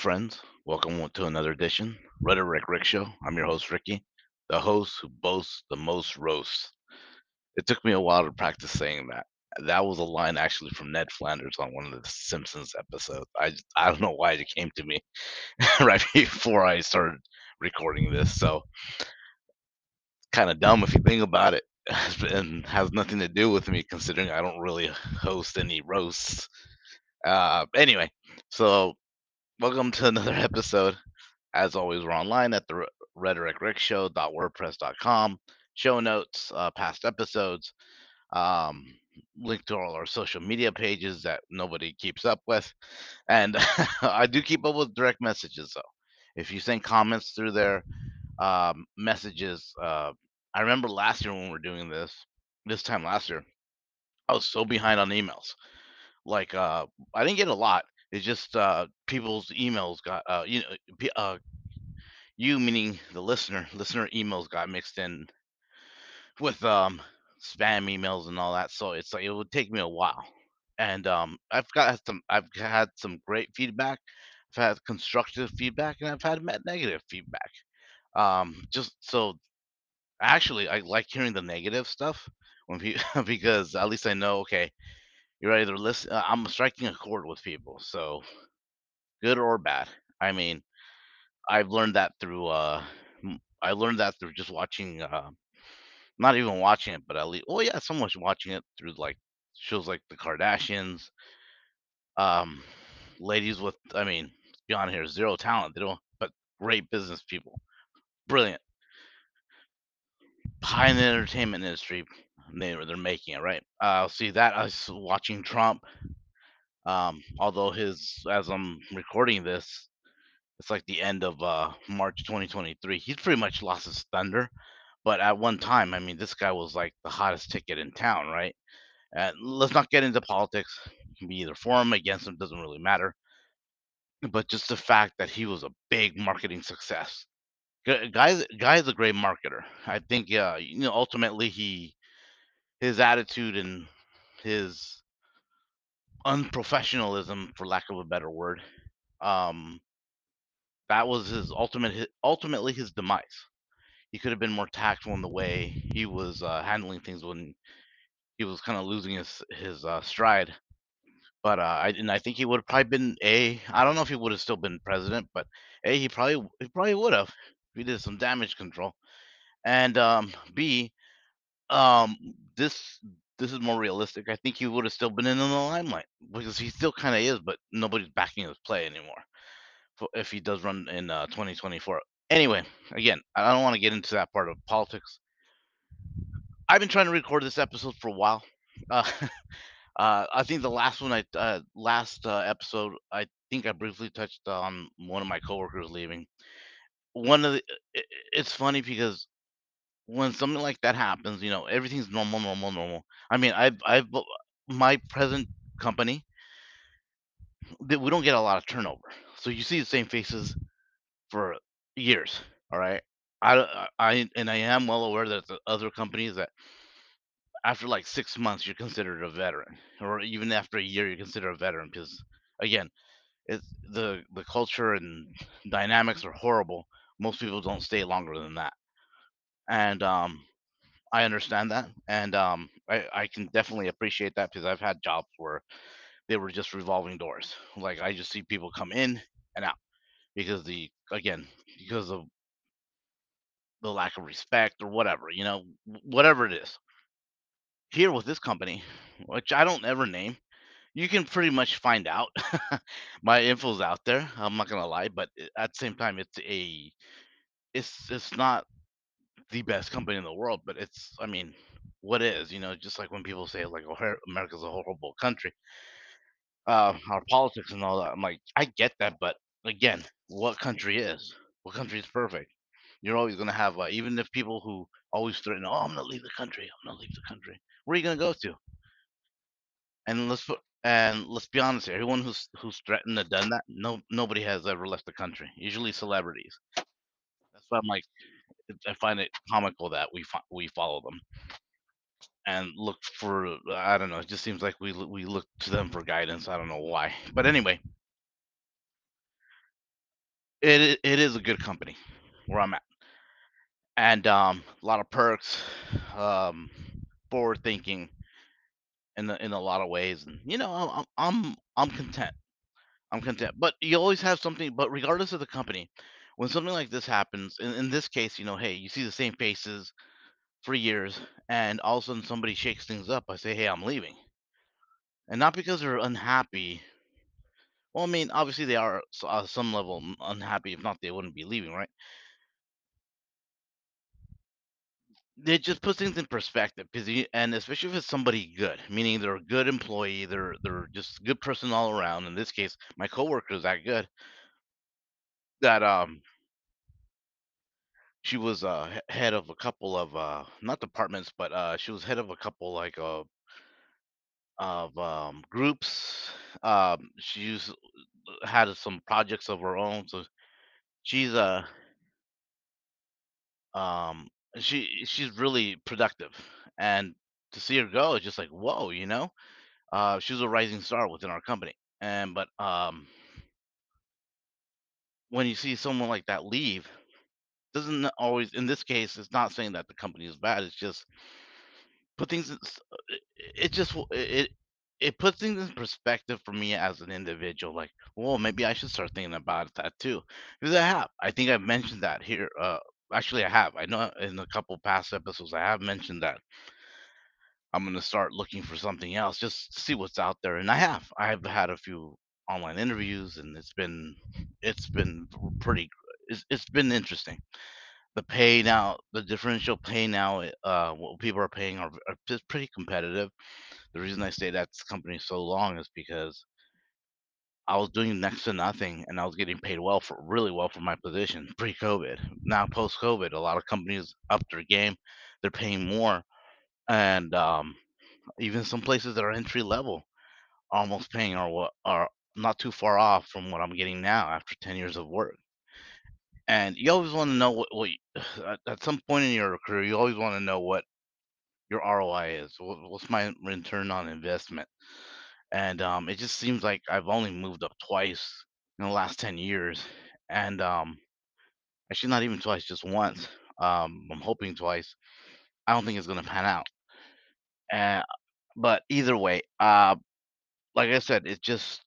friends. Welcome to another edition, Rhetoric Rick Show. I'm your host, Ricky, the host who boasts the most roasts. It took me a while to practice saying that. That was a line actually from Ned Flanders on one of the Simpsons episodes. I I don't know why it came to me right before I started recording this. So kind of dumb if you think about it, and has nothing to do with me considering I don't really host any roasts. Uh, anyway, so welcome to another episode. As always, we're online at the rhetoric rhetoricrickshow.wordpress.com. Show notes, uh, past episodes, um, link to all our social media pages that nobody keeps up with. And I do keep up with direct messages, though. If you send comments through their um, messages, uh, I remember last year when we were doing this, this time last year, I was so behind on emails. Like, uh, I didn't get a lot. It's just uh, people's emails got, uh, you know, uh, you meaning the listener, listener emails got mixed in with um spam emails and all that. So it's like it would take me a while. And um, I've got some, I've had some great feedback. I've had constructive feedback, and I've had negative feedback. Um, just so actually, I like hearing the negative stuff when people because at least I know okay, you're either listen. Uh, I'm striking a chord with people, so good or bad. I mean, I've learned that through uh, I learned that through just watching uh, Not even watching it, but at least Oh yeah, somewhat watching it through, like, shows like The Kardashians, um, ladies with I mean, let's be honest here, 0 talent, they don't but great business people. Brilliant. High in the entertainment industry, they they're making it, right? I'll uh, see that I was watching Trump, um, although his as I'm recording this, it's like the end of, uh, March 2023. He's pretty much lost his thunder, but at one time, I mean, this guy was like the hottest ticket in town, right? And let's not get into politics. Be either for him, against him, doesn't really matter. But just the fact that he was a big marketing success. Gu- Guy, guy is a great marketer. I think, uh, you know, ultimately he, his attitude and his unprofessionalism, for lack of a better word, um, that was his ultimate, hi- ultimately his demise. He could have been more tactful in the way he was uh, handling things when he was kind of losing his his uh, stride But, uh, I and I think he would've probably been A I don't know if he would've still been president, but A, he probably he probably would've if he did some damage control. And, um, B, um, this this is more realistic. I think he would've still been in the limelight because he still kinda is, but nobody's backing his play anymore if he does run in, uh, 2024. Anyway, again, I don't wanna get into that part of politics. I've been trying to record this episode for a while. Uh Uh, I think the last one I uh, last uh, episode, I think I briefly touched on one of my coworkers leaving. One of the, i- i- it's funny because when something like that happens, you know, everything's normal, normal, normal. I mean, I've, I've, uh, my present company, we don't get a lot of turnover, so you see the same faces for years. All right, I, uh, I, and I am well aware that the other companies that after like six months you're considered a veteran, or even after a year you're considered a veteran because again it's the the culture and dynamics are horrible. Most people don't stay longer than that, and um, I understand that, and um, I I can definitely appreciate that because I've had jobs where they were just revolving doors. Like I just see people come in and out because the again because of the lack of respect or whatever you know whatever it is. Here with this company, which I don't ever name, you can pretty much find out. My info's out there. I'm not gonna lie, but at the same time, it's a it's it's not the best company in the world, but it's I mean, what is, you know, just like when people say like oh, America's a horrible country, uh, our politics and all that. I'm like, I get that, but again, what country is? What country is perfect? You're always gonna have uh, even if people who always threaten, oh, I'm gonna leave the country, I'm gonna leave the country. Where are you gonna go to? And let's put and let's be honest here, everyone who's who's threatened or done that, no nobody has ever left the country. Usually celebrities. That's why I'm like, I find it comical that we fo- we follow them. and look for I don't know. It just seems like we we look to them for guidance. I don't know why, but anyway, It it is a good company where I'm at, and, um, a lot of perks, um, forward thinking in a in a lot of ways, and, you know, I'm I'm I'm content. I'm content, but you always have something but regardless of the company, when something like this happens, in in this case, you know, hey, you see the same faces for years, and all of a sudden somebody shakes things up, I say, "Hey, I'm leaving." And not because they're unhappy. Well, I mean, obviously they are on some level un unhappy, if not, they wouldn't be leaving, right? It just puts things in perspective 'cause you and especially if it's somebody good, meaning they're a good employee, they're they're just good person all around. In this case, my coworker is that good that, um she was, uh, he head of a couple of, uh, not departments, but, uh, she was head of a couple, like, uh of, um, groups. Um, she's had some projects of her own, so she's, uh um, she she's really productive, and to see her go, it's just like, "Whoa," you know? Uh, she's a rising star within our company, and but, um when you see someone like that leave, doesn't always in this case, it's not saying that the company is bad, it's just put things in uh, it just it it puts things in perspective for me as an individual, like, "Well, maybe I should start thinking about that too because I have. I think I've mentioned that here, uh actually, I have. I know in a couple past episodes, I have mentioned that I'm gonna start looking for something else just to see what's out there, and I have. I've had a few online interviews, and it's been it's been pretty it's it's been interesting. The pay now the differential pay now, uh, what people are paying are are just pretty competitive. The reason I stayed at this company so long is because I was doing next to nothing, and I was getting paid well for really well for my position pre-COVID. Now post-COVID, a lot of companies upped their game. They're paying more, and, um, even some places that are entry level, almost paying are what are not too far off from what I'm getting now after 10 years of work. And you always wanna know what what at at some point in your career, you always wanna know what your ROI is. What what's my return on investment? And, um, it just seems like I've only moved up twice in the last 10 years, and, um actually, not even twice, just once. Um, I'm hoping twice. I don't think it's gonna pan out. Eh, but either way, uh, like I said, it just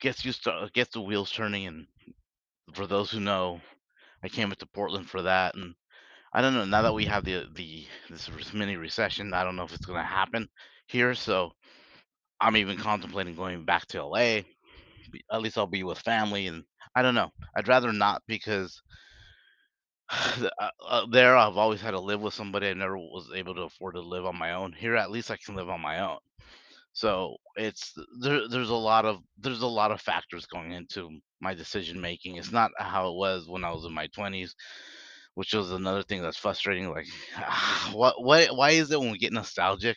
gets you sta gets the wheels turning, and for those who know, I came up to Portland for that, and I don't know, now that we have the the this mini recession, I don't know if it's gonna happen here, so I'm even contemplating going back to LA. At least I'll be with family, and I don't know. I'd rather not because uh uh, there, I've always had to live with somebody, I never was able to afford to live on my own. Here, at least I can live on my own. So, it's there there's a lot of there's a lot of factors going into my decision making. It's not how it was when I was in my 20s, which was another thing that's frustrating, like, what why why is it when we get nostalgic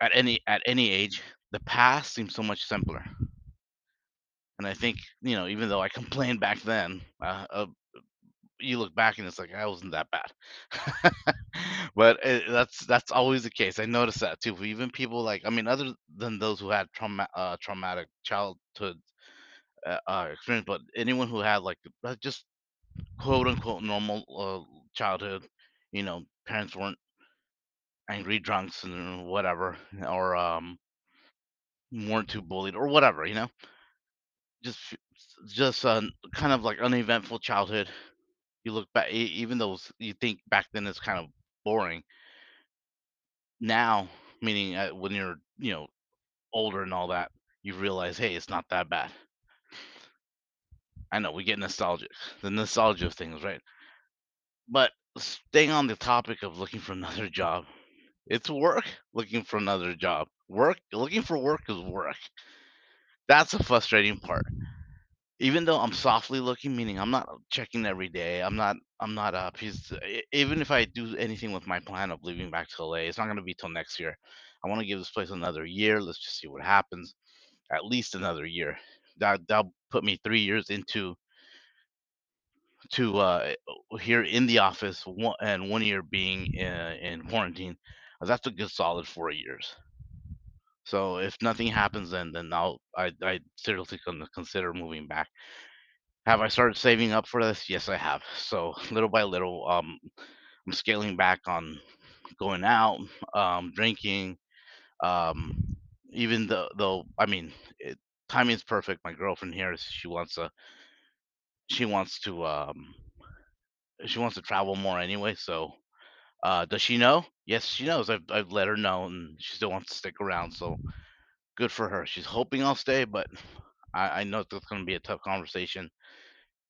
at any at any age, the past seems so much simpler? And I think, you know, even though I complained back then, uh, uh, you look back and it's like, "I wasn't that bad." But, eh, that's that's always the case, I noticed that too. Even people like I mean, other than those who had trauma uh, traumatic childhood, uh uh, experience, but anyone who had, like, uh, just quote, unquote, "normal," uh, childhood, you know, parents weren't angry drunks and whatever, or, um weren't too bullied or whatever, you know? Just just, um, kind of like uneventful childhood. You look back even though you think back then it's kind of boring now, meaning, uh, when you're, you know, older and all that, you realize, "Hey, it's not that bad." I know, we get nostalgic. The nostalgia of things, right? But staying on the topic of looking for another job, it's work looking for another job. Work looking for work is work. That's the frustrating part. Even though I'm softly looking, meaning I'm not checking every day, I'm not I'm not, uh, piece e even if I do anything with my plan of leaving back to LA, it's not gonna be till next year. I wanna give this place another year, let's just see what happens. At least another year. That that'll put me 3 years into to, uh, here in the office, one and 1 year being, uh, in quarantine. That's a good solid 4 years. So, if nothing happens, then then I'll I'd I'd seriously consider moving back. Have I started saving up for this? Yes, I have. So little by little, um, I'm scaling back on going out, um, drinking, um, even though though I mean, it, timing's perfect. My girlfriend here, she wants to she wants to um she wants to travel more anyway. So uh, does she know? Yes, she knows. I've I've let her know, and she still wants to stick around. So good for her. She's hoping I'll stay, but I, I know that's going to be a tough conversation.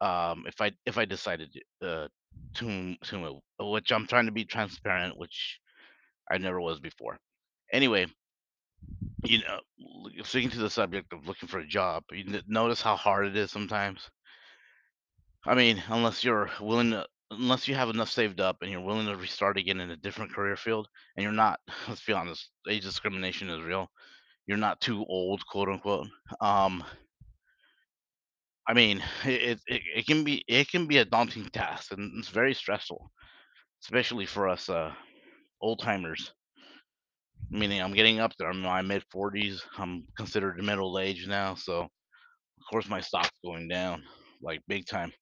Um, if I if I decided uh, to to move, which I'm trying to be transparent, which I never was before. Anyway, you know, speaking to the subject of looking for a job, you notice how hard it is sometimes. I mean, unless you're willing to, unless you have enough saved up and you're willing to restart again in a different career field, and you're not, let's be honest, age discrimination is real. You're not too old, quote unquote. Um, I mean, it, it it can be it can be a daunting task, and it's very stressful, especially for us uh, old timers. Meaning, I'm getting up there. I'm in my mid 40s. I'm considered middle age now, so of course my stock's going down like big time.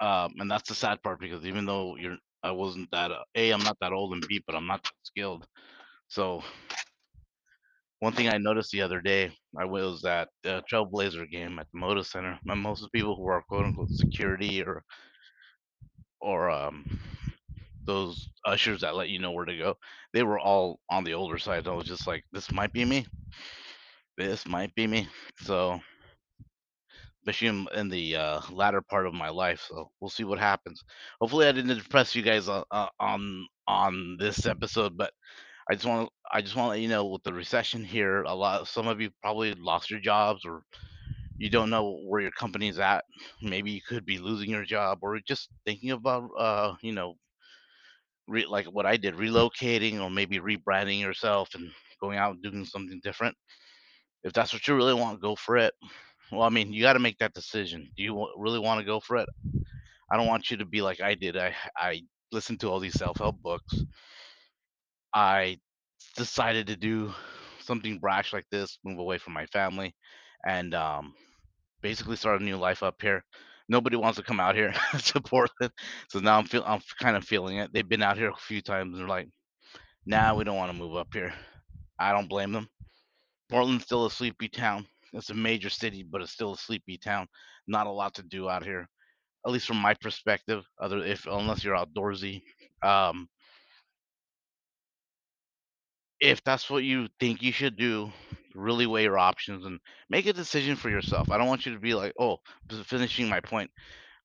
Um, and that's the sad part because even though you're, I wasn't that uh, a, I'm not that old, and b, but I'm not that skilled. So one thing I noticed the other day, I was at the Trailblazer game at the Moda Center, and most of the people who are quote unquote security or or um those ushers that let you know where to go, they were all on the older side. I was just like, this might be me. This might be me. So especially in, the uh, latter part of my life. So we'll see what happens. Hopefully, I didn't depress you guys on uh, on on this episode, but I just want I just want to let you know with the recession here, a lot some of you probably lost your jobs or you don't know where your company's at. Maybe you could be losing your job or just thinking about uh you know re- like what I did, relocating or maybe rebranding yourself and going out and doing something different. If that's what you really want, go for it. Well, I mean, you got to make that decision. Do you really want to go for it? I don't want you to be like I did. I I listened to all these self-help books. I decided to do something brash like this, move away from my family, and um, basically start a new life up here. Nobody wants to come out here to Portland, so now I'm feel I'm kind of feeling it. They've been out here a few times and they're like, "Nah, we don't want to move up here." I don't blame them. Portland's still a sleepy town. It's a major city, but it's still a sleepy town. Not a lot to do out here, at least from my perspective. Other if unless you're outdoorsy, um, if that's what you think you should do, really weigh your options and make a decision for yourself. I don't want you to be like, oh, finishing my point.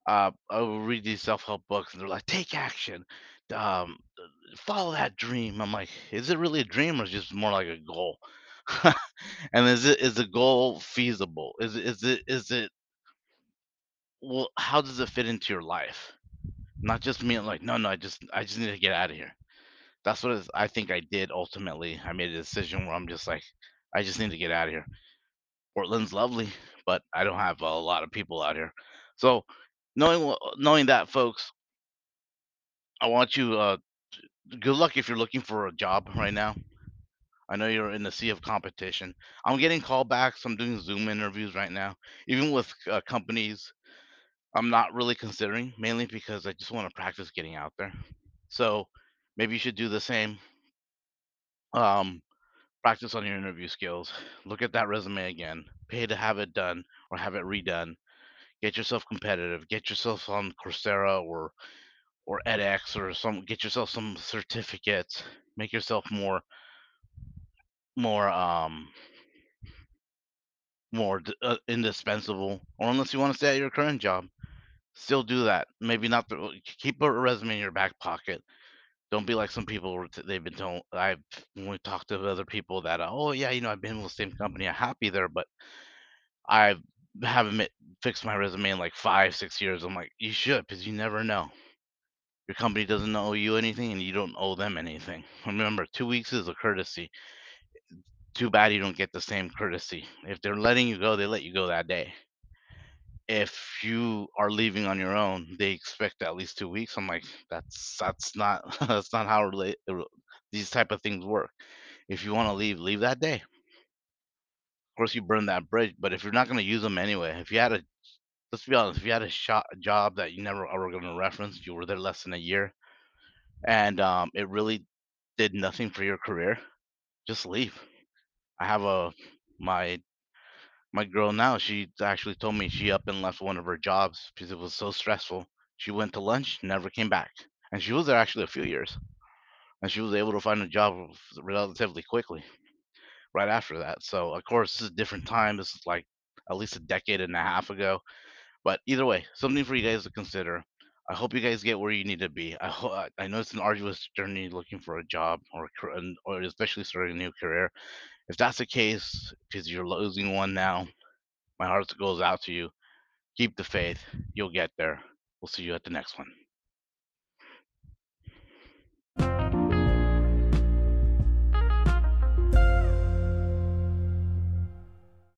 Uh, I will read these self-help books and they're like, take action, um, follow that dream. I'm like, is it really a dream or is it just more like a goal? and is it is the goal feasible? Is it is it is it well? How does it fit into your life? Not just me like, no, no, I just I just need to get out of here. That's what I think I did ultimately. I made a decision where I'm just like, I just need to get out of here. Portland's lovely, but I don't have a lot of people out here. So knowing knowing that, folks, I want you. Uh, good luck if you're looking for a job right now. I know you're in the sea of competition. I'm getting callbacks. I'm doing Zoom interviews right now, even with uh, companies I'm not really considering, mainly because I just want to practice getting out there. So maybe you should do the same. Um, practice on your interview skills. Look at that resume again. Pay to have it done or have it redone. Get yourself competitive. Get yourself on Coursera or or edX or some. Get yourself some certificates. Make yourself more more um more uh, indispensable. Or unless you want to stay at your current job, still do that. Maybe not. The, keep a resume in your back pocket Don't be like some people they've been told I've when we talked to other people that, "Oh, yeah, you know, I've been with the same company, I'm happy there, but I haven't ma fixed my resume in, like, 5, 6 years." I'm like, "You should, because you never know. Your company doesn't owe you anything, and you don't owe them anything. Remember, 2 weeks is a courtesy. Too bad you don't get the same courtesy. If they're letting you go, they let you go that day. If you are leaving on your own, they expect at least 2 weeks." I'm like, "That's that's not that's not how these type of things work." If you wanna leave, leave that day. Of course, you burn that bridge, but if you're not gonna use them anyway, if you had a let's be honest, if you had a shot a job that you never are gonna reference, you were there less than a year, and, um, it really did nothing for your career, just leave. I have a my my girl now, she actually told me she up and left one of her jobs because it was so stressful. She went to lunch, never came back, and she was there actually a few years, and she was able to find a job relatively quickly right after that. So, of course, this is a different time. This is like at least a decade and a half ago. But either way, something for you guys to consider. I hope you guys get where you need to be. I ho- I know it's an arduous journey looking for a job or a and- or especially starting a new career. If that's the case, because you're losing one now, my heart goes out to you. Keep the faith. You'll get there. We'll see you at the next one.